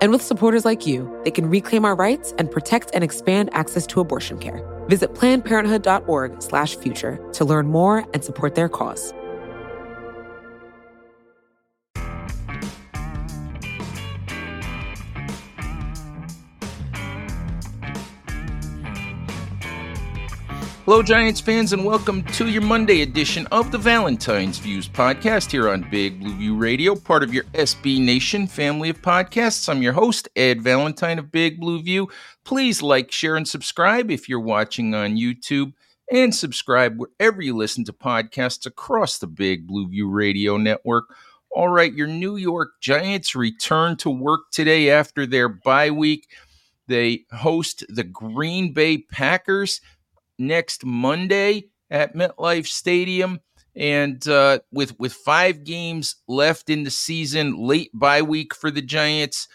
And with supporters like you, they can reclaim our rights and protect and expand access to abortion care. Visit plannedparenthood.org/future to learn more and support their cause. Hello, Giants fans, and welcome to your Monday edition of the Valentine's Views podcast here on Big Blue View Radio, part of your SB Nation family of podcasts. I'm your host, Ed Valentine of Big Blue View. Please like, share, and subscribe if you're watching on YouTube, and subscribe wherever you listen to podcasts across the Big Blue View Radio network. All right, your New York Giants return to work today after their bye week. They host the Green Bay Packers next Monday at MetLife Stadium. And uh, with with five games left in the season, late bye week for the Giants,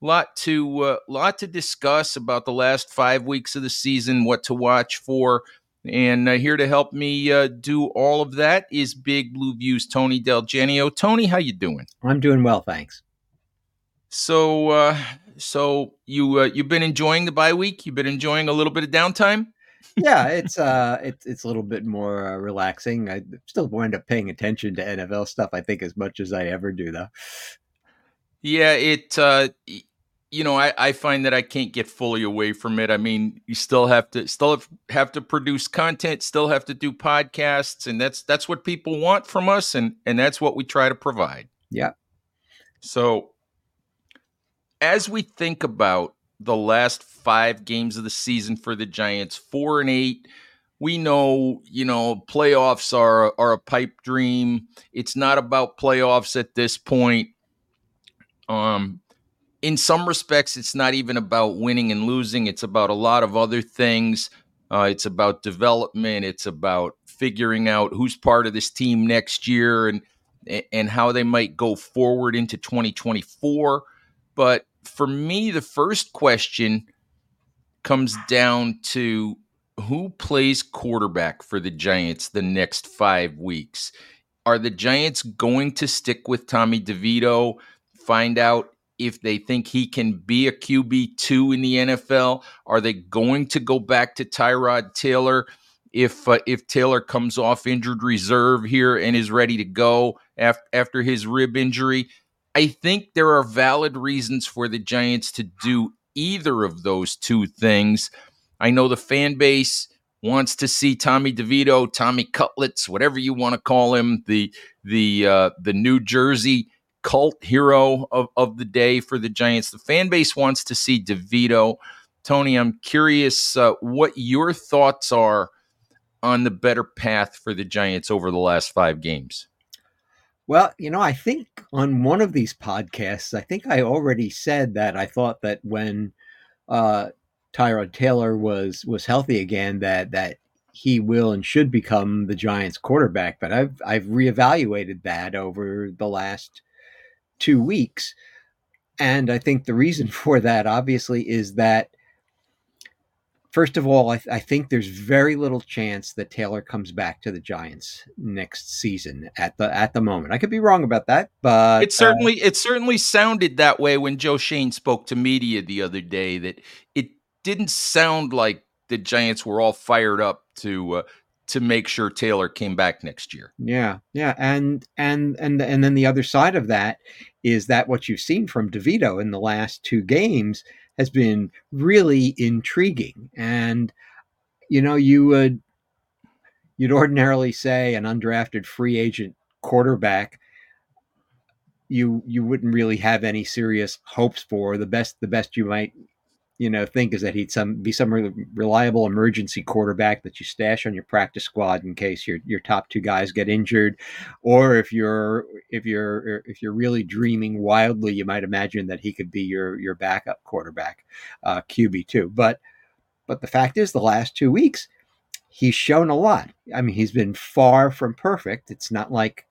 lot to uh, lot to discuss about the last five weeks of the season, what to watch for, and uh, here to help me uh, do all of that is Big Blue Views Tony DelGenio. Tony, how you doing? I'm doing well, thanks. So, uh, so you uh, you've been enjoying the bye week? You've been enjoying a little bit of downtime? Yeah, it's uh, it's it's a little bit more uh, relaxing. I still wind up paying attention to NFL stuff. I think as much as I ever do, though. Yeah, it. Uh, you know, I, I find that I can't get fully away from it. I mean, you still have to still have to produce content, still have to do podcasts, and that's that's what people want from us, and and that's what we try to provide. Yeah. So, as we think about the last five games of the season for the Giants, four and eight. We know, you know, playoffs are are a pipe dream. It's not about playoffs at this point. Um, in some respects, it's not even about winning and losing. It's about a lot of other things. Uh, it's about development. It's about figuring out who's part of this team next year and and how they might go forward into 2024. But for me, the first question comes down to who plays quarterback for the Giants the next five weeks. Are the Giants going to stick with Tommy DeVito, find out if they think he can be a QB2 in the NFL? Are they going to go back to Tyrod Taylor if uh, if Taylor comes off injured reserve here and is ready to go after, after his rib injury? I think there are valid reasons for the Giants to do either of those two things. I know the fan base wants to see Tommy DeVito, Tommy Cutlets, whatever you want to call him, the the uh, the New Jersey cult hero of, of the day for the Giants. The fan base wants to see DeVito. Tony, I'm curious uh, what your thoughts are on the better path for the Giants over the last five games. Well, you know, I think on one of these podcasts, I think I already said that I thought that when uh, Tyrod Taylor was was healthy again, that that he will and should become the Giants' quarterback. But I've I've reevaluated that over the last two weeks, and I think the reason for that obviously is that First of all, I, th- I, think there's very little chance that Taylor comes back to the Giants next season at the at the moment. I could be wrong about that, but it certainly uh, it certainly sounded that way when Joe Schoen spoke to media the other day. That it didn't sound like the Giants were all fired up to uh, to make sure Taylor came back next year. Yeah, yeah, and and and and then the other side of that is that what you've seen from DeVito in the last two games has been really intriguing. And you know, you would you'd ordinarily say an undrafted free agent quarterback you you wouldn't really have any serious hopes for the best the best you might you know think is that he'd some be some reliable emergency quarterback that you stash on your practice squad in case your your top two guys get injured or if you're if you're if you're really dreaming wildly you might imagine that he could be your your backup quarterback uh, QB2 but but the fact is the last two weeks he's shown a lot. I mean, he's been far from perfect. It's not like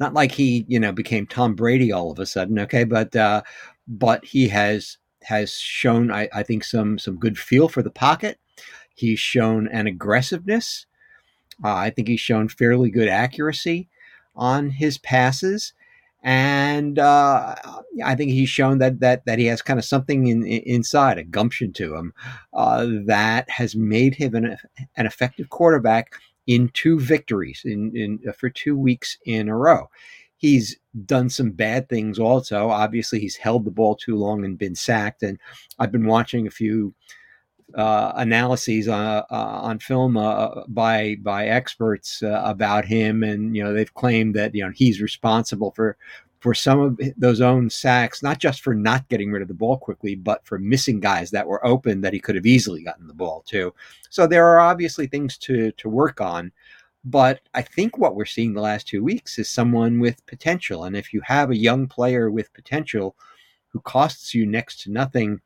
not like he, you know, became Tom Brady all of a sudden, okay? But uh but he has has shown I, I think some some good feel for the pocket. He's shown an aggressiveness. Uh, I think he's shown fairly good accuracy on his passes and uh, I think he's shown that that that he has kind of something in, in, inside, a gumption to him, uh, that has made him an, an effective quarterback in two victories in, in for two weeks in a row. He's done some bad things also. Obviously, he's held the ball too long and been sacked. And I've been watching a few uh, analyses on uh, uh, on film uh, by by experts uh, about him, and you know they've claimed that you know he's responsible for for some of those own sacks, not just for not getting rid of the ball quickly, but for missing guys that were open that he could have easily gotten the ball to. So there are obviously things to to work on. But I think what we're seeing the last two weeks is someone with potential. And if you have a young player with potential who costs you next to nothing,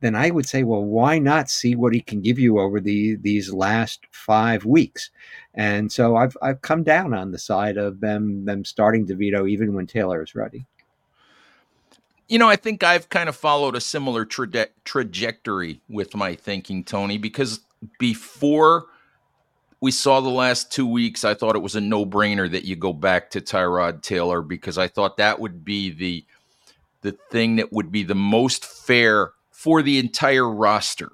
then I would say, well, why not see what he can give you over the these last five weeks? And so I've I've come down on the side of them them starting DeVito even when Taylor is ready. You know, I think I've kind of followed a similar tra- trajectory with my thinking, Tony, because before we saw the last two weeks, I thought it was a no brainer that you go back to Tyrod Taylor because I thought that would be the the thing that would be the most fair for the entire roster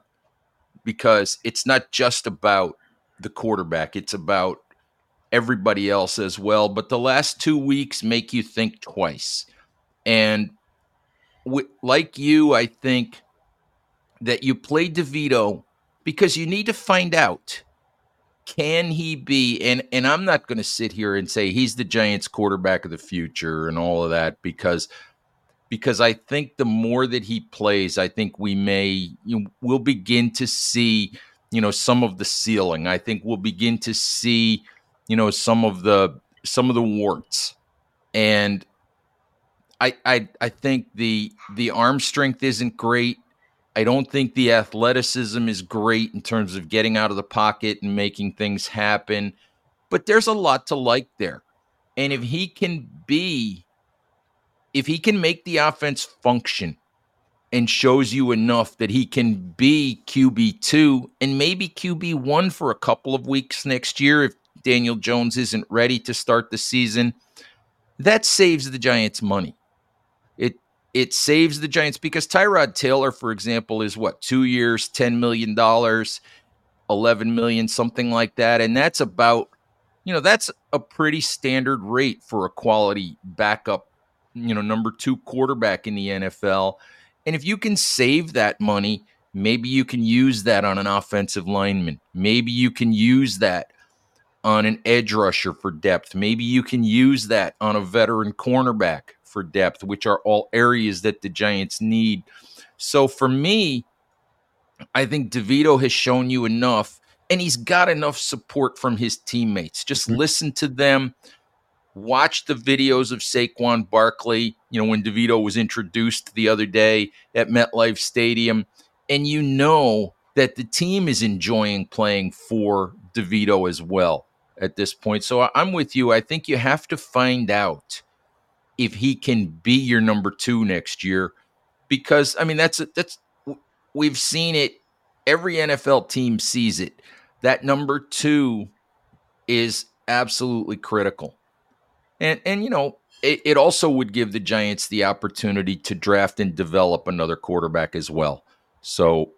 because it's not just about the quarterback, it's about everybody else as well. But the last two weeks make you think twice. And w- like you, I think that you played DeVito because you need to find out can he be and and I'm not going to sit here and say he's the Giants quarterback of the future and all of that because because I think the more that he plays, I think we may you know, we'll begin to see you know some of the ceiling. I think we'll begin to see you know some of the some of the warts, and I I I think the the arm strength isn't great. I don't think the athleticism is great in terms of getting out of the pocket and making things happen, but there's a lot to like there. And if he can be if he can make the offense function and shows you enough that he can be QB2 and maybe QB1 for a couple of weeks next year if Daniel Jones isn't ready to start the season, that saves the Giants money. It saves the Giants because Tyrod Taylor, for example, is what, two years, $10 million, 11 million, something like that. And that's about, you know, that's a pretty standard rate for a quality backup you know, number two quarterback in the NFL. And if you can save that money, maybe you can use that on an offensive lineman. Maybe you can use that on an edge rusher for depth. Maybe you can use that on a veteran cornerback for depth, which are all areas that the Giants need. So for me, I think DeVito has shown you enough, and he's got enough support from his teammates. Just mm-hmm. listen to them watch the videos of Saquon Barkley, you know, when DeVito was introduced the other day at MetLife Stadium, and you know that the team is enjoying playing for DeVito as well at this point. So I'm with you. I think you have to find out if he can be your number two next year, because I mean that's that's we've seen it. Every NFL team sees it. That number two is absolutely critical. And and you know, it, it also would give the Giants the opportunity to draft and develop another quarterback as well. So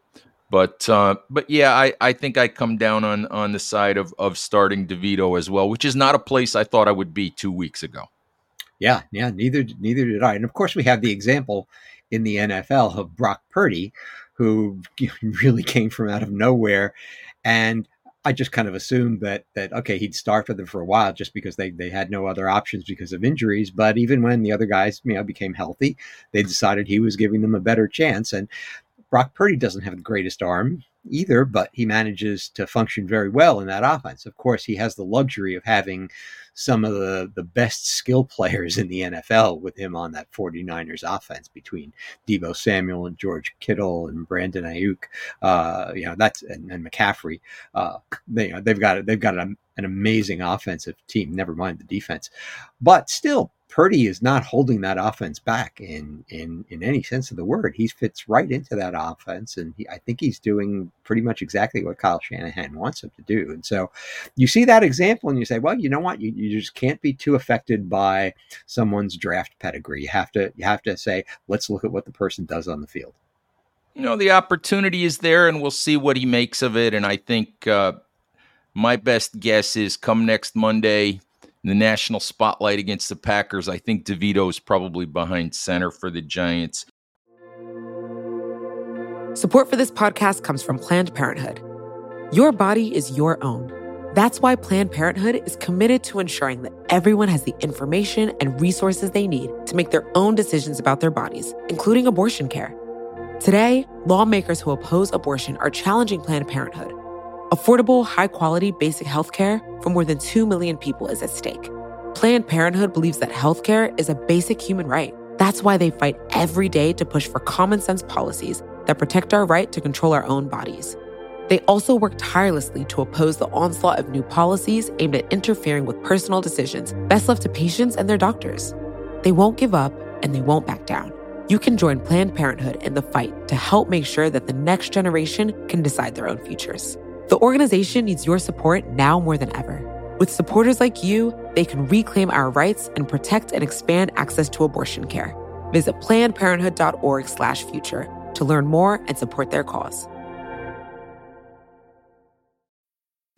but uh, but yeah, I, I think I come down on on the side of of starting DeVito as well, which is not a place I thought I would be two weeks ago. Yeah, yeah, neither neither did I. And of course, we have the example in the NFL of Brock Purdy, who really came from out of nowhere, and I just kind of assumed that that okay, he'd start for them for a while just because they they had no other options because of injuries. But even when the other guys, you know, became healthy, they decided he was giving them a better chance. And Brock Purdy doesn't have the greatest arm. Either, but he manages to function very well in that offense. Of course, he has the luxury of having some of the, the best skill players in the NFL with him on that 49ers offense between Deebo Samuel and George Kittle and Brandon Aiyuk. Uh, you know, that's and, and McCaffrey. Uh, they, you know, they've got they've got an, an amazing offensive team, never mind the defense. But still, Purdy is not holding that offense back in in in any sense of the word. He fits right into that offense, and he, I think he's doing pretty much exactly what Kyle Shanahan wants him to do. And so, you see that example, and you say, well, you know what? You, you just can't be too affected by someone's draft pedigree. You have to you have to say, let's look at what the person does on the field. You know, the opportunity is there, and we'll see what he makes of it. And I think uh, my best guess is come next Monday the national spotlight against the Packers, I think DeVito is probably behind center for the Giants. Support for this podcast comes from Planned Parenthood. Your body is your own. That's why Planned Parenthood is committed to ensuring that everyone has the information and resources they need to make their own decisions about their bodies, including abortion care. Today, lawmakers who oppose abortion are challenging Planned Parenthood Affordable, high quality basic healthcare for more than 2 million people is at stake. Planned Parenthood believes that healthcare is a basic human right. That's why they fight every day to push for common sense policies that protect our right to control our own bodies. They also work tirelessly to oppose the onslaught of new policies aimed at interfering with personal decisions best left to patients and their doctors. They won't give up and they won't back down. You can join Planned Parenthood in the fight to help make sure that the next generation can decide their own futures. The organization needs your support now more than ever. With supporters like you, they can reclaim our rights and protect and expand access to abortion care. Visit plannedparenthood.org/future to learn more and support their cause.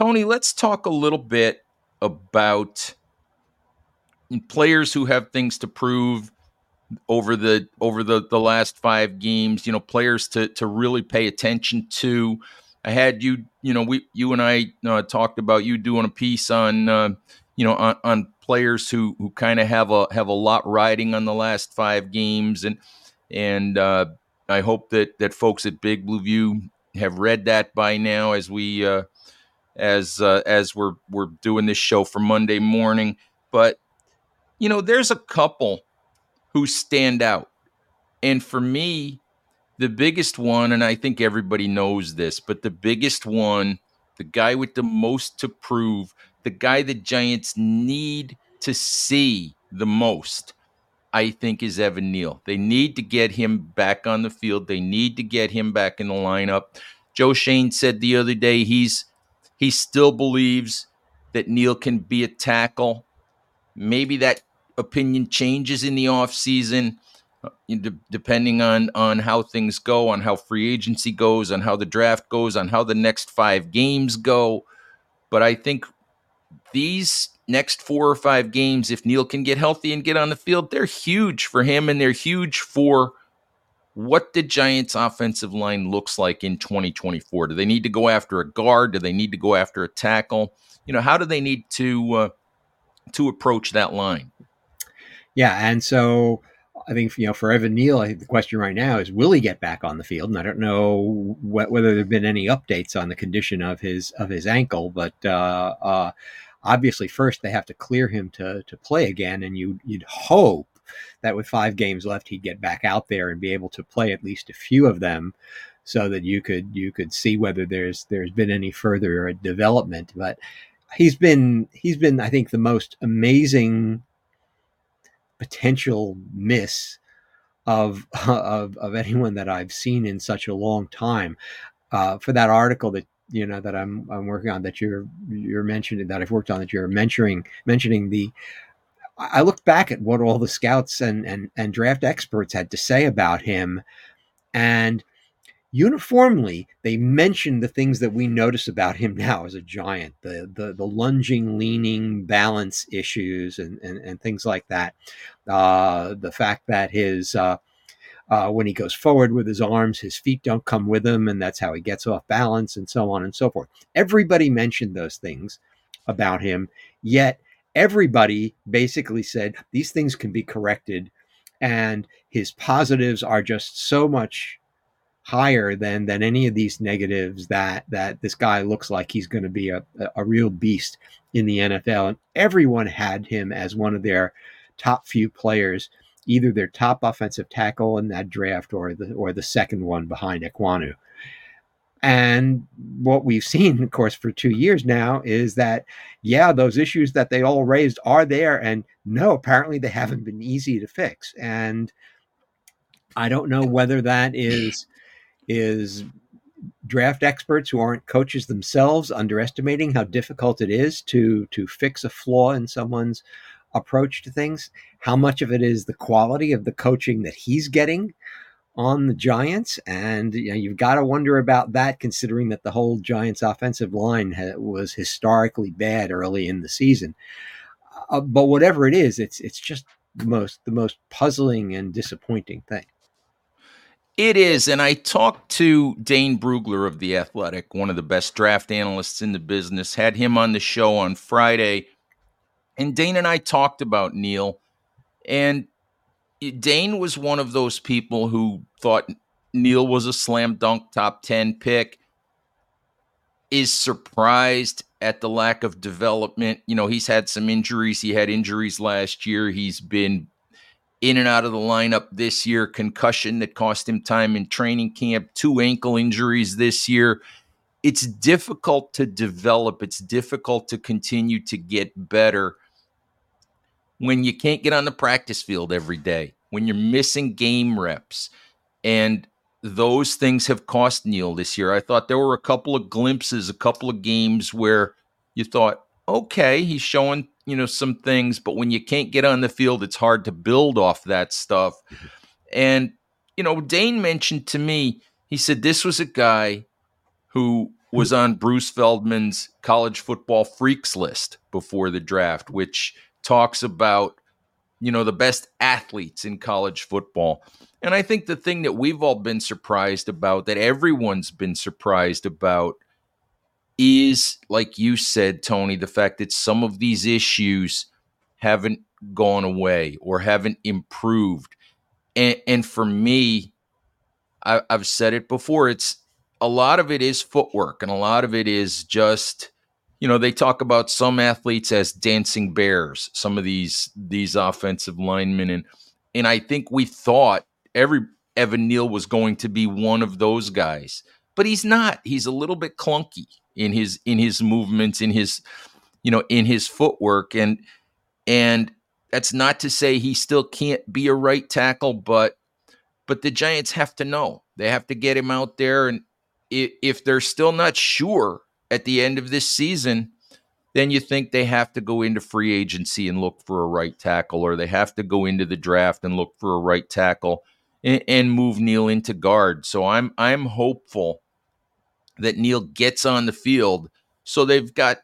Tony, let's talk a little bit about players who have things to prove over the over the the last five games. You know, players to to really pay attention to. I had you, you know, we you and I uh, talked about you doing a piece on, uh, you know, on, on players who who kind of have a have a lot riding on the last five games, and and uh, I hope that that folks at Big Blue View have read that by now as we uh, as uh, as we're we're doing this show for Monday morning. But you know, there's a couple who stand out, and for me, the biggest one, and I think everybody knows this, but the biggest one, the guy with the most to prove, the guy the Giants need to see the most. I think is Evan Neal. They need to get him back on the field. They need to get him back in the lineup. Joe Schoen said the other day he's he still believes that Neal can be a tackle. Maybe that opinion changes in the offseason, uh, depending on, on how things go, on how free agency goes, on how the draft goes, on how the next five games go. But I think these next four or five games, if Neal can get healthy and get on the field, they're huge for him and they're huge for what the Giants' offensive line looks like in 2024. Do they need to go after a guard? Do they need to go after a tackle? You know, how do they need to uh, to approach that line? Yeah, and so I think you know for Evan Neal, I think the question right now is will he get back on the field? And I don't know wh- whether there've been any updates on the condition of his of his ankle, but uh, uh, obviously first they have to clear him to to play again, and you you'd hope that with five games left, he'd get back out there and be able to play at least a few of them so that you could you could see whether there's there's been any further development. But he's been he's been i think the most amazing potential miss of of, of anyone that i've seen in such a long time. Uh, for that article that you know that i'm i'm working on that you're you're mentioning that i've worked on that you're mentioning mentioning the I looked back at what all the scouts and, and, and draft experts had to say about him. And uniformly they mentioned the things that we notice about him now as a giant the the, the lunging leaning balance issues and, and, and things like that uh, the fact that his uh, uh, when he goes forward with his arms, his feet don't come with him, and that's how he gets off balance, and so on and so forth. Everybody mentioned those things about him, yet everybody basically said these things can be corrected, and his positives are just so much higher than than any of these negatives that that this guy looks like he's going to be a, a real beast in the NFL and everyone had him as one of their top few players either their top offensive tackle in that draft or the or the second one behind Ekwonu. And what we've seen, of course, for two years now is that, yeah, those issues that they all raised are there. And no, apparently they haven't been easy to fix. And I don't know whether that is is draft experts who aren't coaches themselves underestimating how difficult it is to to fix a flaw in someone's approach to things how much of it is the quality of the coaching that he's getting on the Giants, and you know, you've got to wonder about that, considering that the whole Giants' offensive line ha- was historically bad early in the season. Uh, but whatever it is, it's it's just the most the most puzzling and disappointing thing. It is, and I talked to Dane Brugler of the Athletic, one of the best draft analysts in the business. Had him on the show on Friday, and Dane and I talked about Neal and Dane was one of those people who thought Neal was a slam dunk top 10 pick, is surprised at the lack of development. You know, he's had some injuries. He had injuries last year. He's been in and out of the lineup this year, concussion that cost him time in training camp, two ankle injuries this year. It's difficult to develop, it's difficult to continue to get better when you can't get on the practice field every day, when you're missing game reps. And those things have cost Neal this year. I thought there were a couple of glimpses, a couple of games where you thought, okay, he's showing, you know, some things, but when you can't get on the field, it's hard to build off that stuff. Mm-hmm. And, you know, Dane mentioned to me, he said this was a guy who was on Bruce Feldman's college football freaks list before the draft, which talks about you know the best athletes in college football. And I think the thing that we've all been surprised about, that everyone's been surprised about, is like you said, Tony, the fact that some of these issues haven't gone away or haven't improved. And, and for me, I, I've said it before, it's a lot of it is footwork and a lot of it is just you know they talk about some athletes as dancing bears some of these these offensive linemen and and i think we thought every evan neal was going to be one of those guys but he's not. He's a little bit clunky in his in his movements in his you know in his footwork and and that's not to say he still can't be a right tackle but but the giants have to know. They have to get him out there and if they're still not sure at the end of this season, then you think they have to go into free agency and look for a right tackle, or they have to go into the draft and look for a right tackle and, and move Neal into guard. So I'm I'm hopeful that Neal gets on the field so they've got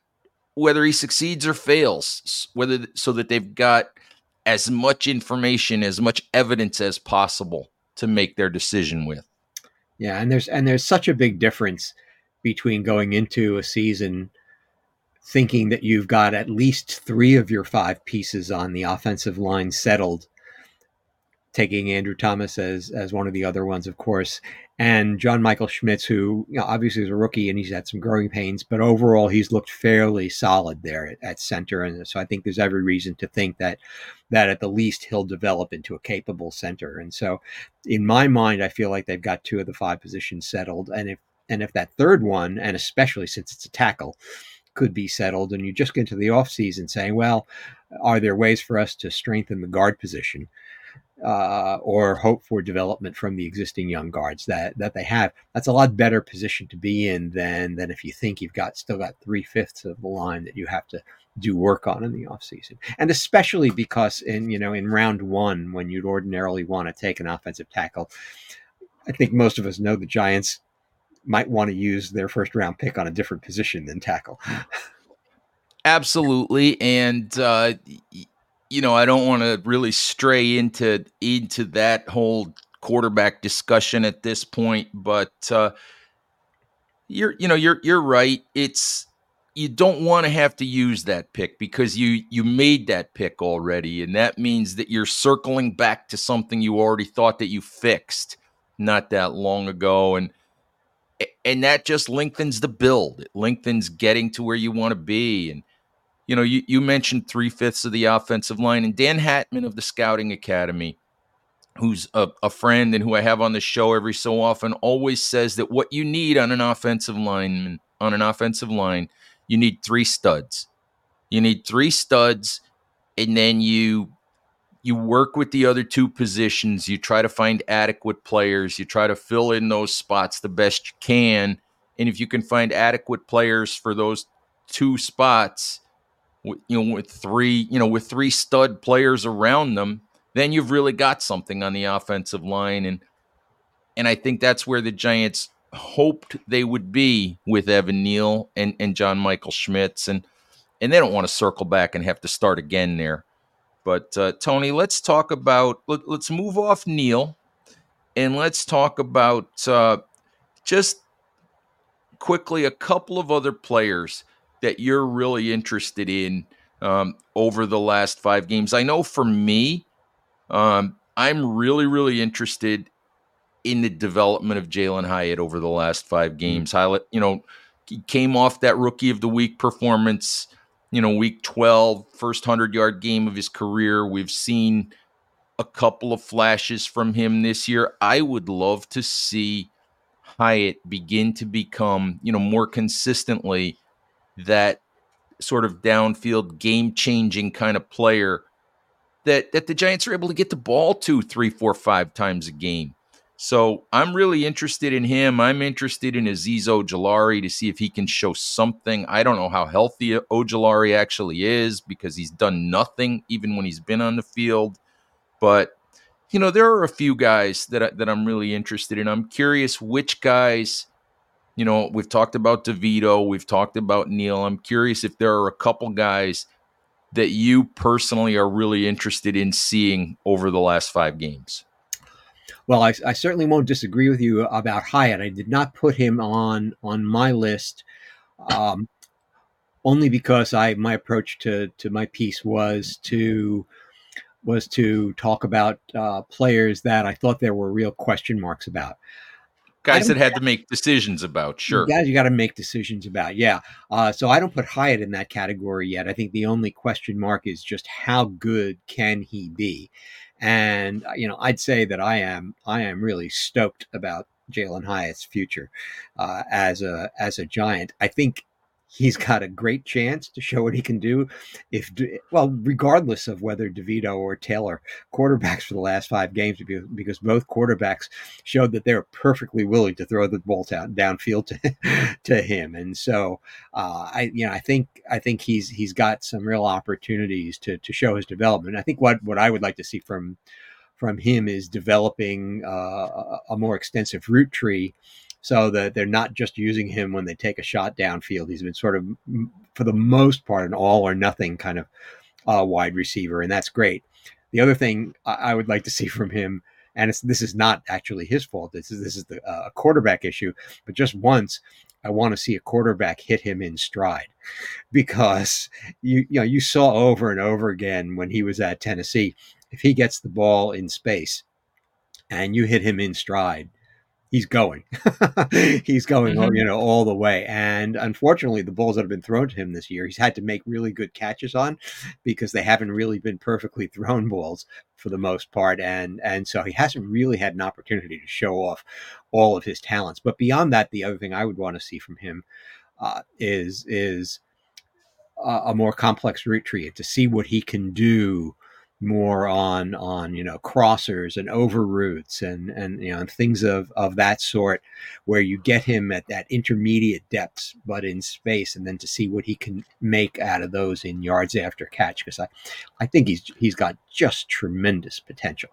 whether he succeeds or fails, whether so that they've got as much information, as much evidence as possible to make their decision with. Yeah, and there's and there's such a big difference between going into a season thinking that you've got at least three of your five pieces on the offensive line settled taking Andrew Thomas as as one of the other ones, of course, and John Michael Schmitz, who you know, obviously is a rookie and he's had some growing pains, but overall he's looked fairly solid there at, at, center, and so I think there's every reason to think that that at the least he'll develop into a capable center. And so, in my mind, I feel like they've got two of the five positions settled, and if and if that third one, and especially since it's a tackle, could be settled, and you just get into the offseason saying, well, are there ways for us to strengthen the guard position? Uh, or hope for development from the existing young guards that that they have. That's a lot better position to be in than than if you think you've got still got three fifths of the line that you have to do work on in the offseason. And especially because in you know in round one, when you'd ordinarily want to take an offensive tackle, I think most of us know the Giants might want to use their first round pick on a different position than tackle. Absolutely, and uh, you know I don't want to really stray into into that whole quarterback discussion at this point, but uh, you're you know you're you're right. It's you don't want to have to use that pick because you you made that pick already, and that means that you're circling back to something you already thought that you fixed not that long ago, and and that just lengthens the build. It lengthens getting to where you want to be, and you know, you, you mentioned three fifths of the offensive line, and Dan Hatman of the Scouting Academy, who's a, a, friend and who I have on the show every so often, always says that what you need on an offensive line, on an offensive line, you need three studs. You need three studs, and then you you work with the other two positions. You try to find adequate players. You try to fill in those spots the best you can. And if you can find adequate players for those two spots, you know, with three, you know, with three stud players around them, then you've really got something on the offensive line. And and I think that's where the Giants hoped they would be with Evan Neal and, and John Michael Schmitz. And and they don't want to circle back and have to start again there. But uh, Tony, let's talk about let, us move off Neal, and let's talk about uh, just quickly a couple of other players that you're really interested in um, over the last five games? I know for me, um, I'm really, really interested in the development of Jalen Hyatt over the last five mm-hmm. games. Highlight, you know, he came off that rookie of the week performance, you know, week 12, first 100 yard game of his career. We've seen a couple of flashes from him this year. I would love to see Hyatt begin to become, you know, more consistently that sort of downfield game changing kind of player that that the Giants are able to get the ball to three, four, five times a game. So I'm really interested in him. I'm interested in Azeez Ojulari to see if he can show something. I don't know how healthy Ojulari actually is because he's done nothing even when he's been on the field. But you know, there are a few guys that I, that I'm really interested in. I'm curious which guys you know, we've talked about DeVito, we've talked about Neal. I'm curious if there are a couple guys that you personally are really interested in seeing over the last five games. Well, I, I certainly won't disagree with you about Hyatt. I did not put him on on my list, um, only because I my approach to to my piece was to was to talk about uh, players that I thought there were real question marks about guys that had to make decisions about. Sure, guys, you got to make decisions about. Yeah. Uh, so I don't put Hyatt in that category yet. I think the only question mark is just how good can he be, and uh, you know, I'd say that I am I am really stoked about Jalen Hyatt's future uh, as a as a Giant. I think he's got a great chance to show what he can do. If well, regardless of whether DeVito or Taylor quarterbacks for the last five games, because both quarterbacks showed that they're perfectly willing to throw the ball down downfield to to him, and so uh, I you know I think I think he's he's got some real opportunities to to show his development. I think what what I would like to see from from him is developing uh, a more extensive route tree so that they're not just using him when they take a shot downfield. He's been sort of, for the most part, an all or nothing kind of uh, wide receiver, and that's great. The other thing I would like to see from him, and this is not actually his fault. This is this is the uh, quarterback issue. But just once, I want to see a quarterback hit him in stride, because you you know you saw over and over again when he was at Tennessee, if he gets the ball in space, and you hit him in stride, he's going. he's going, mm-hmm. you know, all the way. And unfortunately, the balls that have been thrown to him this year, he's had to make really good catches on because they haven't really been perfectly thrown balls for the most part. And and so he hasn't really had an opportunity to show off all of his talents. But beyond that, the other thing I would want to see from him uh, is is a, a more complex route tree to see what he can do more on on you know crossers and over routes and and you know and things of of that sort where you get him at that intermediate depths but in space and then to see what he can make out of those in yards after catch because i i think he's he's got just tremendous potential.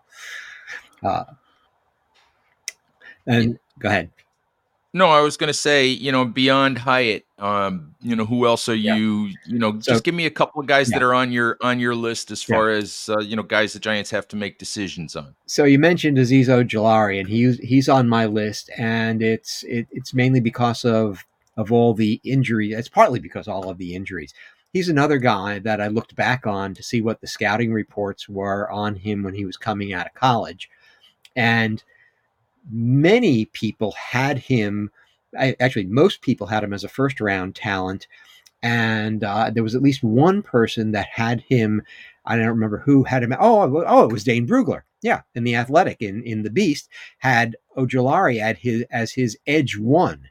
Uh and go ahead No, I was going to say, you know, beyond Hyatt, um, you know, who else are Yeah. you? You know, So- just give me a couple of guys Yeah. that are on your on your list as Yeah. far as uh, you know, guys the Giants have to make decisions on. So you mentioned Azeez Ojulari, and he's he's on my list, and it's it, it's mainly because of of all the injuries. It's partly because of all of the injuries. He's another guy that I looked back on to see what the scouting reports were on him when he was coming out of college, and many people had him. I, actually, most people had him as a first round talent, and uh, there was at least one person that had him. I don't remember who had him. Oh, oh, it was Dane Brugler. Yeah, in the Athletic, in in the Beast, had Ojulari at his as his edge one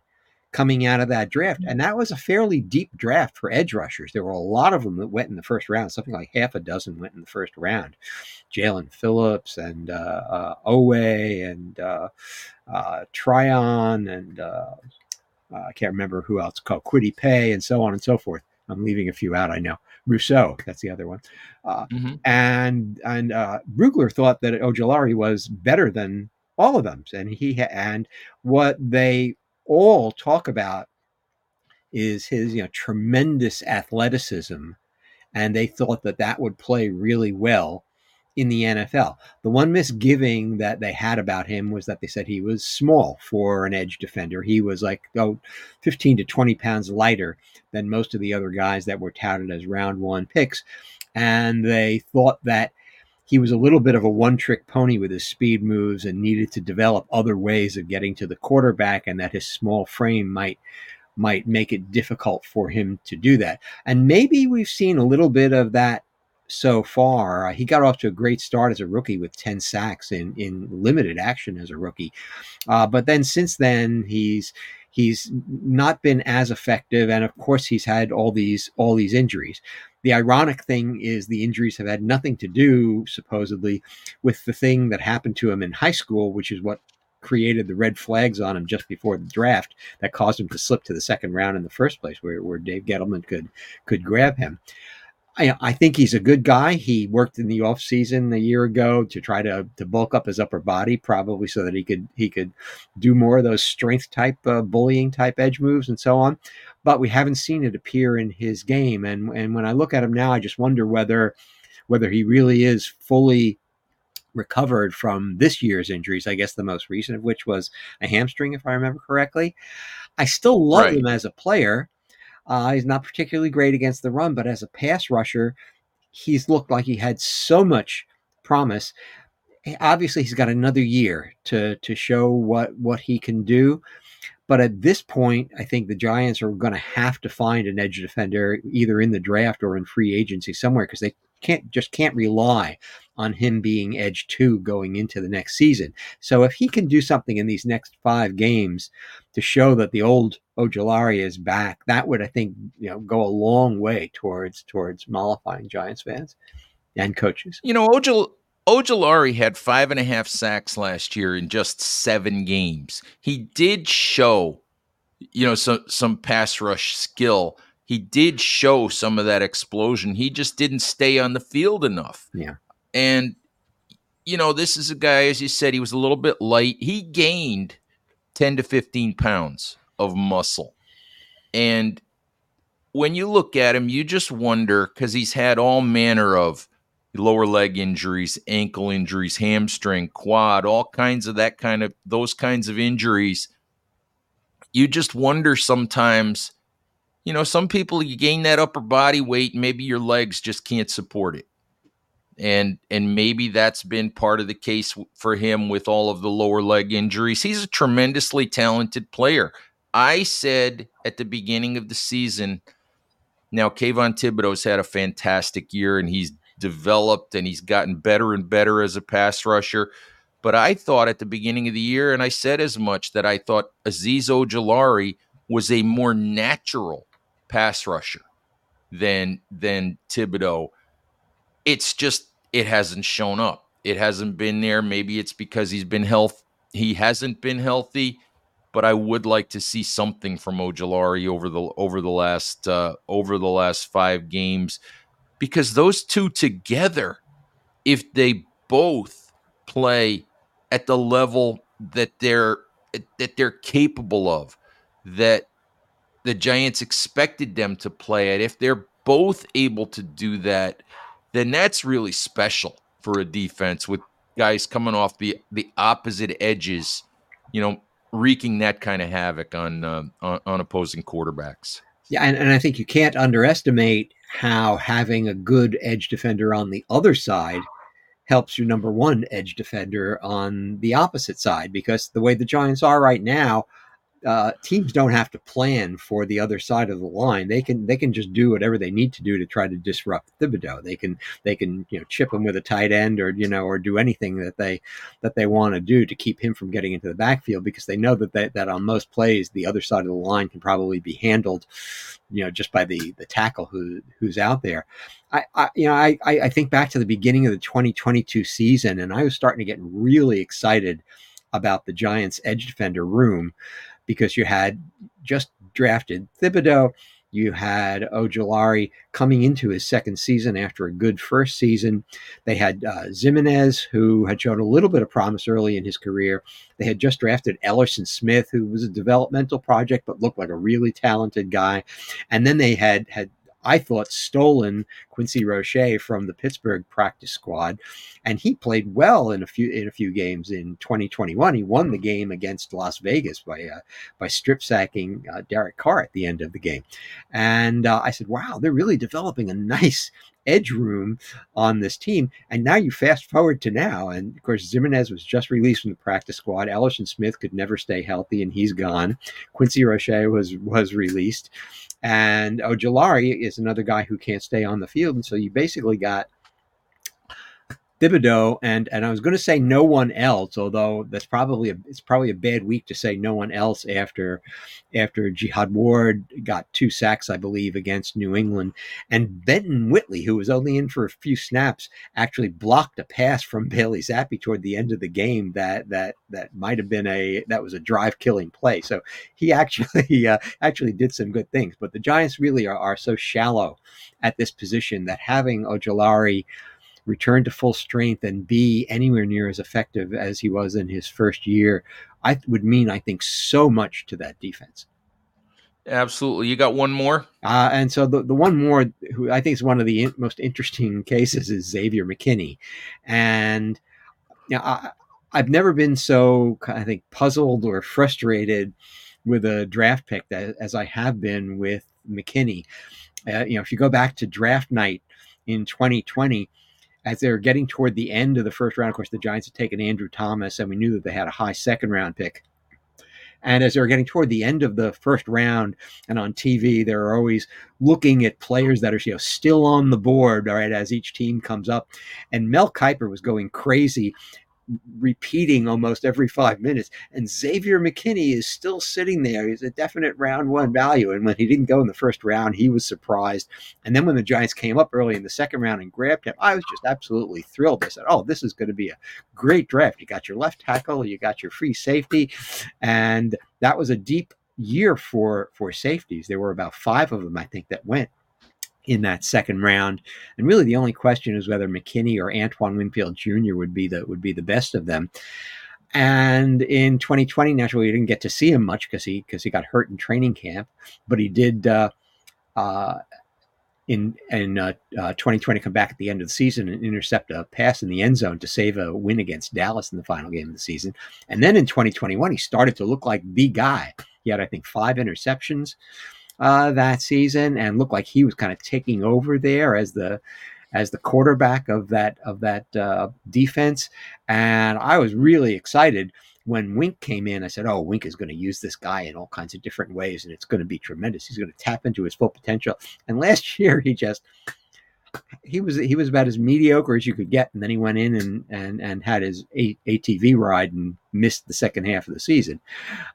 coming out of that draft, and that was a fairly deep draft for edge rushers. There were a lot of them that went in the first round. Something like half a dozen went in the first round. Jaelan Phillips and uh, uh, Oweh and uh, uh, Tryon and uh, uh, I can't remember who else called Kwity Paye and so on and so forth. I'm leaving a few out. I know Rousseau. That's the other one. Uh, Mhm. and and uh, Brugler thought that Ojulari was better than all of them, and he ha- and what they all talk about is his you know tremendous athleticism, and they thought that that would play really well in the NFL. The one misgiving that they had about him was that they said he was small for an edge defender. He was like oh, 15 to 20 pounds lighter than most of the other guys that were touted as round one picks. And they thought that he was a little bit of a one trick pony with his speed moves and needed to develop other ways of getting to the quarterback and that his small frame might might make it difficult for him to do that. And maybe we've seen a little bit of that so far. Uh, he got off to a great start as a rookie with 10 sacks in, in limited action as a rookie. Uh, but then since then, he's he's not been as effective, and of course, he's had all these all these injuries. The ironic thing is the injuries have had nothing to do, supposedly, with the thing that happened to him in high school, which is what created the red flags on him just before the draft that caused him to slip to the second round in the first place, where, where Dave Gettleman could could grab him. I, I think he's a good guy. He worked in the off season a year ago to try to, to bulk up his upper body, probably so that he could he could do more of those strength type uh, bullying type edge moves and so on. But we haven't seen it appear in his game, and and when I look at him now, I just wonder whether whether he really is fully recovered from this year's injuries. I guess the most recent of which was a hamstring, if I remember correctly. I still love Right. him as a player. Uh, he's not particularly great against the run, but as a pass rusher, he's looked like he had so much promise. Obviously, he's got another year to to show what what he can do. But at this point, I think the Giants are going to have to find an edge defender either in the draft or in free agency somewhere because they can't just can't rely on him being edge two going into the next season. So if he can do something in these next five games to show that the old Ojulari is back, that would I think you know go a long way towards towards mollifying Giants fans and coaches. You know, Ojol Ojulari had five and a half sacks last year in just seven games. He did show, you know, some some pass rush skill. He did show some of that explosion. He just didn't stay on the field enough. Yeah. And you know, this is a guy, as you said, he was a little bit light. He gained 10 to 15 pounds of muscle. And when you look at him, you just wonder because he's had all manner of lower leg injuries, ankle injuries, hamstring, quad, all kinds of that kind of those kinds of injuries. You just wonder sometimes, you know, some people you gain that upper body weight, maybe your legs just can't support it. And and maybe that's been part of the case for him with all of the lower leg injuries. He's a tremendously talented player. I said at the beginning of the season, now Kayvon Thibodeaux's had a fantastic year and he's developed and he's gotten better and better as a pass rusher. But I thought at the beginning of the year, and I said as much, that I thought Azeez Ojulari was a more natural pass rusher than than Thibodeaux. It's just it hasn't shown up. It hasn't been there. Maybe it's because he's been health. He hasn't been healthy, but I would like to see something from Ojulari over the over the last uh, over the last five games, because those two together, if they both play at the level that they're that they're capable of, that the Giants expected them to play at, if they're both able to do that, then that's really special for a defense with guys coming off the the opposite edges, you know, wreaking that kind of havoc on uh, on, on, opposing quarterbacks. Yeah, and, and I think you can't underestimate how having a good edge defender on the other side helps your number one edge defender on the opposite side because the way the Giants are right now, uh, teams don't have to plan for the other side of the line. They can they can just do whatever they need to do to try to disrupt Thibodeaux. They can they can you know chip him with a tight end or you know or do anything that they that they want to do to keep him from getting into the backfield because they know that they, that on most plays the other side of the line can probably be handled, you know, just by the the tackle who who's out there. I, I you know I I think back to the beginning of the 2022 season and I was starting to get really excited about the Giants edge defender room because you had just drafted Thibodeaux. You had Ojulari coming into his second season after a good first season. They had uh, Ximines, who had shown a little bit of promise early in his career. They had just drafted Elerson Smith, who was a developmental project but looked like a really talented guy. And then they had had I thought, stolen Quincy Roche from the Pittsburgh practice squad, and he played well in a few in a few games in 2021. He won the game against Las Vegas by uh, by strip sacking uh, Derek Carr at the end of the game, and uh, I said, "Wow, they're really developing a nice." Edge room on this team, and now you fast forward to now, and of course Ximines was just released from the practice squad. Elerson Smith could never stay healthy, and he's gone. Quincy Roche was was released, and Ojulari is another guy who can't stay on the field. And so you basically got Thibodeaux and and I was going to say no one else, although that's probably a, it's probably a bad week to say no one else after after Jihad Ward got two sacks, I believe, against New England, and Benton Whitley, who was only in for a few snaps, actually blocked a pass from Bailey Zappe toward the end of the game that that that might have been a that was a drive killing play. So he actually uh, actually did some good things, but the Giants really are, are so shallow at this position that having Ojulari return to full strength and be anywhere near as effective as he was in his first year, I would mean I think so much to that defense. Absolutely. You got one more? Uh, and so the, the one more who I think is one of the in, most interesting cases is Xavier McKinney. And you know, I, I've never been so, I think, puzzled or frustrated with a draft pick that, as I have been with McKinney. Uh, you know, if you go back to draft night in 2020, as they were getting toward the end of the first round, of course, the Giants had taken Andrew Thomas, and we knew that they had a high second round pick. And as they were getting toward the end of the first round, and on TV, they're always looking at players that are you know still on the board, right, as each team comes up. And Mel Kiper was going crazy repeating almost every five minutes. And Xavier McKinney is still sitting there. He's a definite round one value. And when he didn't go in the first round, he was surprised. And then when the Giants came up early in the second round and grabbed him, I was just absolutely thrilled. I said, Oh, this is going to be a great draft. You got your left tackle, you got your free safety. And that was a deep year for for safeties. There were about five of them, I think, that went in that second round. And really, the only question is whether McKinney or Antoine Winfield Jr. would be the would be the best of them. And in 2020, naturally, we didn't get to see him much because he because he got hurt in training camp, but he did. Uh, uh, in in uh, 2020, uh, come back at the end of the season and intercept a pass in the end zone to save a win against Dallas in the final game of the season. And then in 2021, he started to look like the guy. He had, I think, five interceptions uh, that season and looked like he was kind of taking over there as the as the quarterback of that of that uh, defense. And I was really excited when Wink came in. I said, "Oh, Wink is going to use this guy in all kinds of different ways, and it's going to be tremendous. He's going to tap into his full potential." And last year, he just he was he was about as mediocre as you could get, and then he went in and and and had his ATV ride and missed the second half of the season.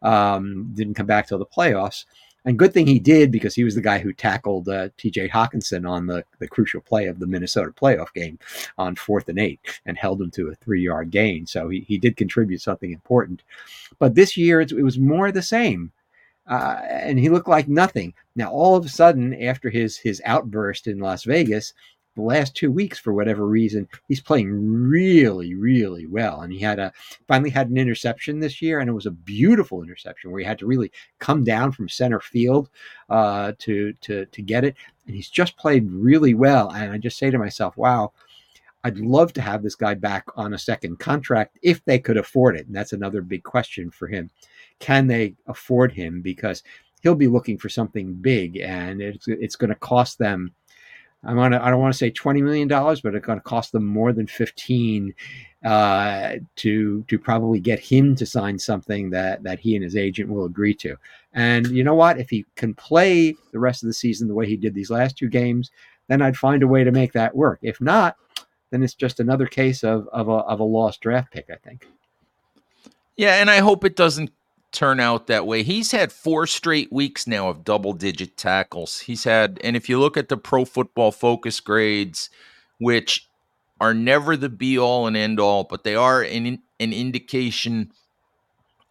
Um, didn't come back till the playoffs. And good thing he did because he was the guy who tackled uh, T.J. Hockenson on the, the crucial play of the Minnesota playoff game on fourth and eight and held him to a three yard gain. So he, he did contribute something important. But this year it, was more the same. Uh, and he looked like nothing. Now, all of a sudden, after his his outburst in Las Vegas, the last two weeks, for whatever reason, he's playing really, really well. And he had a finally had an interception this year, and it was a beautiful interception where he had to really come down from center field uh, to to to get it. And he's just played really well. And I just say to myself, wow. I'd love to have this guy back on a second contract if they could afford it. And that's another big question for him. Can they afford him? Because he'll be looking for something big and it's, it's going to cost them I want to, I don't want to say $20 million, but it's going to cost them more than 15 uh, to, to probably get him to sign something that, that he and his agent will agree to. And you know what? If he can play the rest of the season the way he did these last two games, then I'd find a way to make that work. If not, then it's just another case of, of, a, of a lost draft pick, I think. Yeah, and I hope it doesn't turn out that way. He's had four straight weeks now of double digit tackles. He's had, and if you look at the pro football focus grades, which are never the be all and end all, but they are an, an indication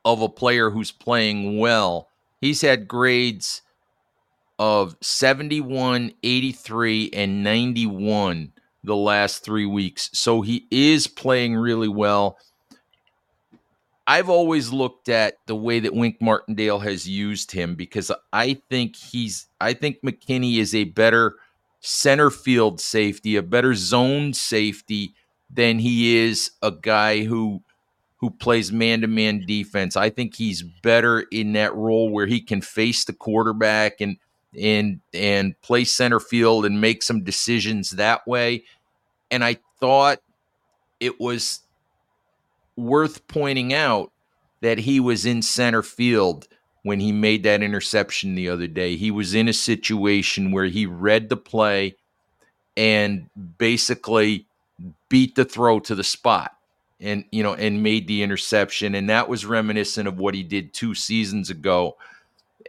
of a player who's playing well. He's had grades of 71, 83, and 91 the last three weeks. So he is playing really well. I've always looked at the way that Wink Martindale has used him because I think he's I think McKinney is a better center field safety, a better zone safety than he is a guy who who plays man-to-man defense. I think he's better in that role where he can face the quarterback and and and play center field and make some decisions that way. And I thought it was worth pointing out that he was in center field when he made that interception the other day. He was in a situation where he read the play and basically beat the throw to the spot and you know and made the interception and that was reminiscent of what he did 2 seasons ago.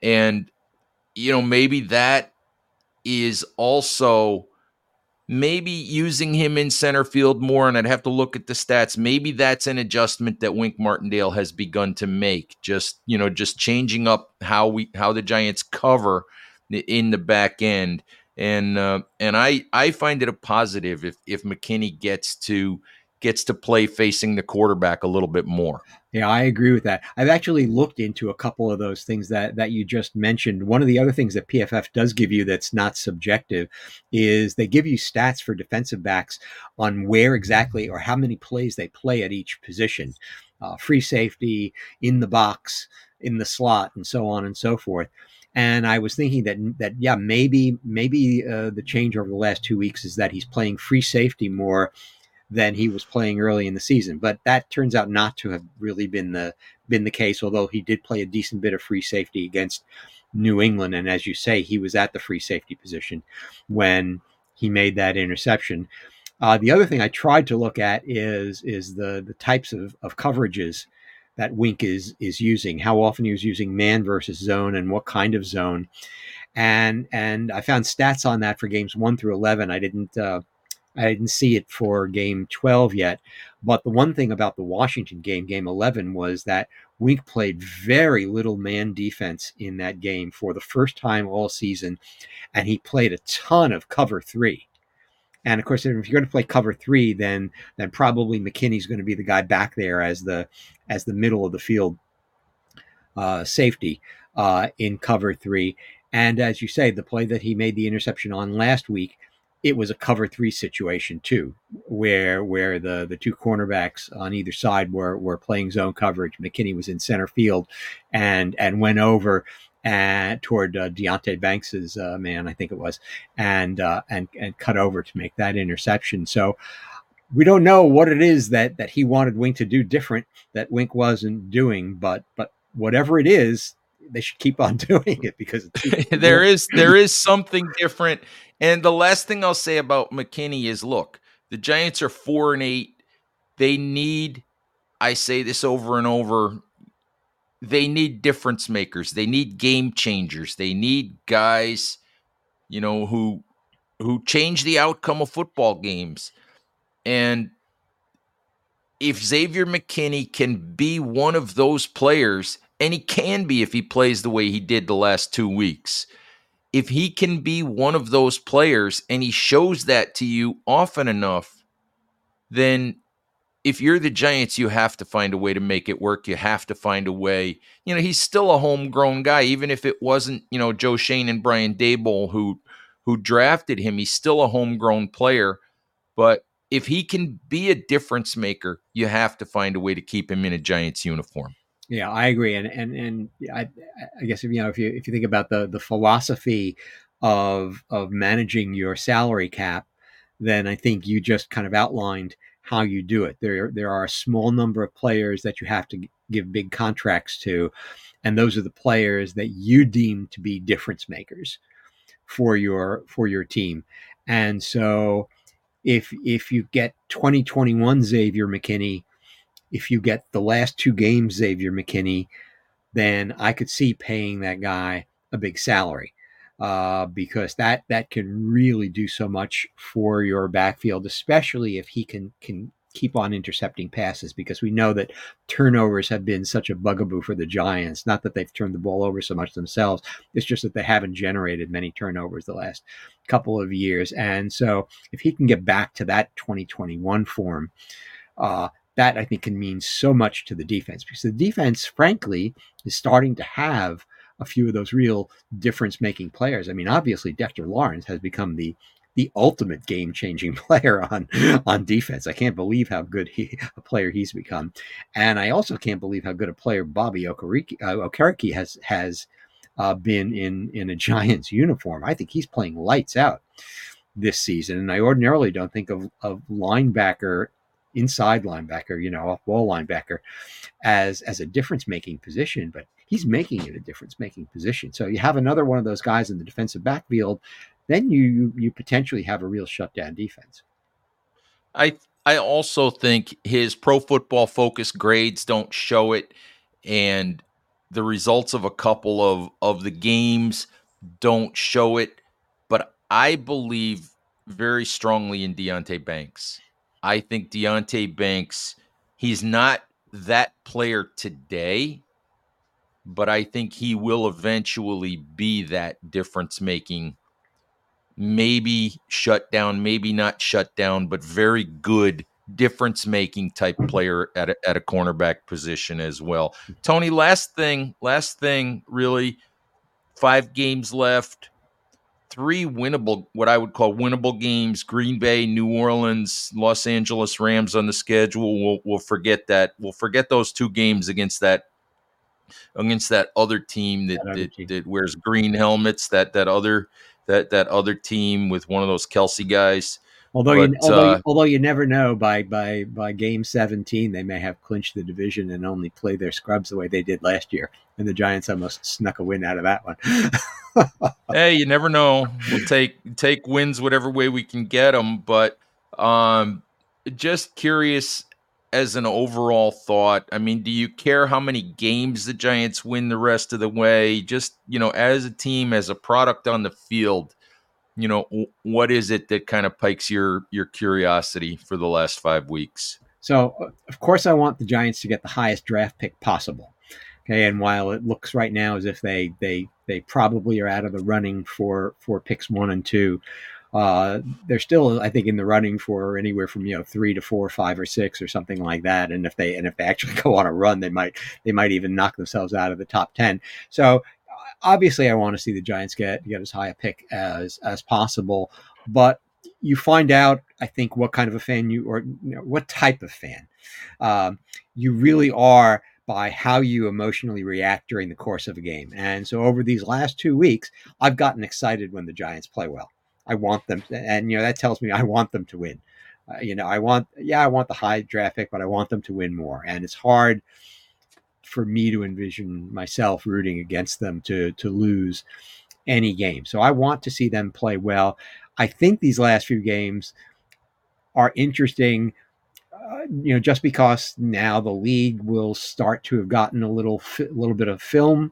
And you know maybe that is also maybe using him in center field more, and I'd have to look at the stats. Maybe that's an adjustment that Wink Martindale has begun to make. Just you know, just changing up how we how the Giants cover in the back end, and uh, and I I find it a positive if if McKinney gets to gets to play facing the quarterback a little bit more. I agree with that. I've actually looked into a couple of those things that that you just mentioned. One of the other things that PFF does give you that's not subjective is they give you stats for defensive backs on where exactly or how many plays they play at each position. Uh, free safety, in the box, in the slot, and so on and so forth. And I was thinking that that yeah, maybe maybe uh, the change over the last two weeks is that he's playing free safety more than he was playing early in the season. But that turns out not to have really been the been the case, although he did play a decent bit of free safety against New England. And as you say, he was at the free safety position when he made that interception. Uh, the other thing I tried to look at is is the the types of, of coverages that Wink is is using, how often he was using man versus zone, and what kind of zone. And and I found stats on that for games one through eleven. I didn't uh, I didn't see it for game 12 yet. But the one thing about the Washington game, game 11, was that Wink played very little man defense in that game for the first time all season. And he played a ton of cover three. And of course, if you're going to play cover three, then then probably McKinney's going to be the guy back there as the as the middle of the field uh, safety uh, in cover three. And as you say, the play that he made the interception on last week it was a cover three situation too, where where the the two cornerbacks on either side were were playing zone coverage. McKinney was in center field, and and went over and toward uh, Deonte Banks's uh, man, I think it was, and uh, and and cut over to make that interception. So we don't know what it is that that he wanted Wink to do different that Wink wasn't doing, but but whatever it is, they should keep on doing it because there is there is something different and the last thing I'll say about McKinney is look, the Giants are four and eight. They need, I say this over and over, they need difference makers. They need game changers. They need guys, you know, who who change the outcome of football games. And if Xavier McKinney can be one of those players, and he can be if he plays the way he did the last two weeks, if he can be one of those players and he shows that to you often enough, then if you're the Giants, you have to find a way to make it work. You have to find a way. You know, he's still a homegrown guy, even if it wasn't, you know, Joe Schoen and Brian Daboll who who drafted him. He's still a homegrown player. But if he can be a difference maker, you have to find a way to keep him in a Giants uniform. Yeah, I agree, and and and I, I guess you know if you if you think about the the philosophy of of managing your salary cap, then I think you just kind of outlined how you do it. There there are a small number of players that you have to give big contracts to, and those are the players that you deem to be difference makers for your for your team. And so if if you get 2021 Xavier McKinney if you get the last two games, Xavier McKinney, then I could see paying that guy a big salary uh, because that that can really do so much for your backfield, especially if he can can keep on intercepting passes because we know that turnovers have been such a bugaboo for the Giants. Not that they've turned the ball over so much themselves, it's just that they haven't generated many turnovers the last couple of years. And so if he can get back to that 2021 form, uh, that I think can mean so much to the defense because the defense, frankly, is starting to have a few of those real difference making players. I mean, obviously, Dexter Lawrence has become the the ultimate game changing player on on defense. I can't believe how good he a player he's become, and I also can't believe how good a player Bobby Okereke, uh, has has uh, been in in a Giants uniform. I think he's playing lights out this season, and I ordinarily don't think of of linebacker inside linebacker, you know, off ball linebacker, as as a difference making position, but he's making it a difference making position. So you have another one of those guys in the defensive backfield, then you you potentially have a real shutdown defense. I I also think his pro football focus grades don't show it, and the results of a couple of of the games don't show it. But I believe very strongly in Deonte Banks. I think Deonte Banks, he's not that player today, but I think he will eventually be that difference making, maybe shut down, maybe not shut down, but very good difference making type player at a, at a cornerback position as well. Hmm. Tony, last thing, last thing, really, five games left three winnable, what I would call winnable games: Green Bay, New Orleans, Los Angeles Rams on the schedule. We'll we'll forget that. We'll forget those two games against that against that other team that that, that, team. that wears green helmets. That that other that that other team with one of those Kelce guys. Although, but, you, although, uh, although you never know, by by by game seventeen, they may have clinched the division and only play their scrubs the way they did last year, and the Giants almost snuck a win out of that one. hey, you never know. We'll take take wins whatever way we can get them. But um, just curious as an overall thought. I mean, do you care how many games the Giants win the rest of the way? Just you know, as a team, as a product on the field, you know, what is it that kind of pikes your your curiosity for the last five weeks? So, of course, I want the Giants to get the highest draft pick possible. Okay, and while it looks right now as if they they they probably are out of the running for for picks one and two, uh, they're still I think in the running for anywhere from you know three to four, five or six or something like that. And if they and if they actually go on a run, they might they might even knock themselves out of the top ten. So obviously, I want to see the Giants get get as high a pick as as possible, but you find out, I think, what kind of a fan you or you know, what type of fan um, you really are by how you emotionally react during the course of a game. And so over these last two weeks, I've gotten excited when the Giants play well. I want them, and you know that tells me I want them to win. Uh, you know, I want, yeah, I want the high draft but I want them to win more. And it's hard for me to envision myself rooting against them to to lose any game. So I want to see them play well. I think these last few games are interesting uh, you know, just because now the league will start to have gotten a little, little bit of film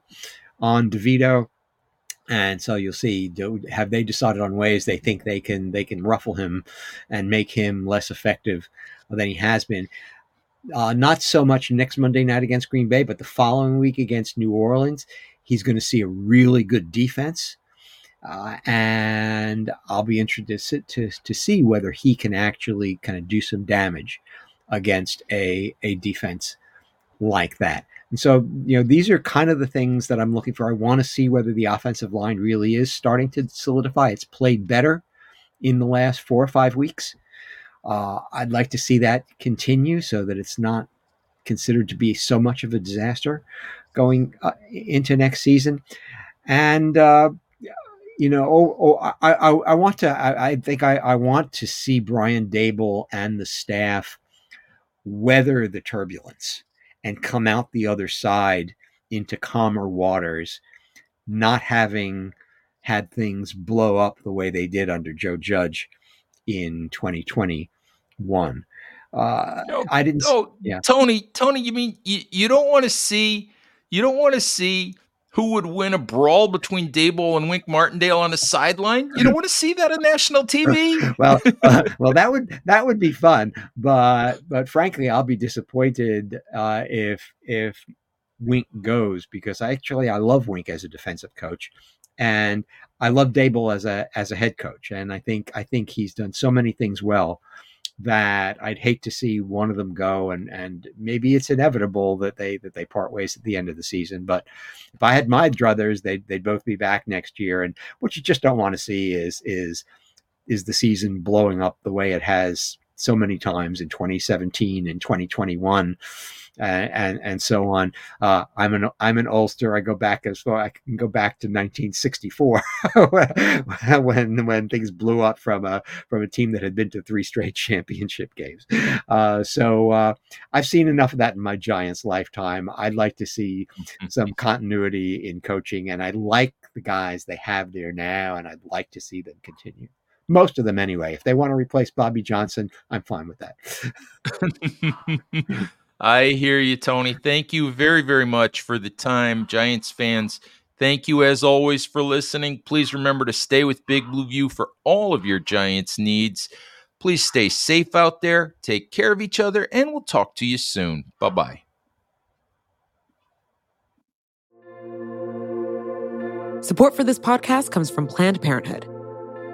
on DeVito, and so you'll see do, have they decided on ways they think they can they can ruffle him and make him less effective than he has been. Uh, not so much next Monday night against Green Bay, but the following week against New Orleans, he's going to see a really good defense Uh, and I'll be interested to, to see whether he can actually kind of do some damage against a, a defense like that. And so, you know, these are kind of the things that I'm looking for. I want to see whether the offensive line really is starting to solidify. It's played better in the last four or five weeks. Uh, I'd like to see that continue so that it's not considered to be so much of a disaster going uh, into next season. And, uh, you know, oh, oh I, I, I, want to, I, I think I, I want to see Brian Daboll and the staff weather the turbulence and come out the other side into calmer waters, not having had things blow up the way they did under Joe Judge in 2021. Uh, no, I didn't. Oh, yeah. Tony, Tony, you mean you, you don't want to see you don't want to see who would win a brawl between Daboll and Wink Martindale on a sideline? You don't want to see that on national TV? well, uh, well, that would that would be fun, but but frankly, I'll be disappointed uh, if if Wink goes because I actually I love Wink as a defensive coach, and I love Daboll as a as a head coach, and I think I think he's done so many things well that I'd hate to see one of them go and and maybe it's inevitable that they that they part ways at the end of the season. But if I had my druthers, they'd they'd both be back next year. And what you just don't want to see is is is the season blowing up the way it has so many times in 2017 and 2021 and and so on. Uh, I'm an I'm an Ulster. I go back as far I can go back to 1964 when when things blew up from a from a team that had been to three straight championship games. Uh, so uh, I've seen enough of that in my Giants lifetime. I'd like to see some continuity in coaching, and I like the guys they have there now, and I'd like to see them continue most of them anyway. If they want to replace Bobby Johnson, I'm fine with that. I hear you, Tony. Thank you very, very much for the time, Giants fans. Thank you, as always, for listening. Please remember to stay with Big Blue View for all of your Giants needs. Please stay safe out there, take care of each other, and we'll talk to you soon. Bye bye. Support for this podcast comes from Planned Parenthood.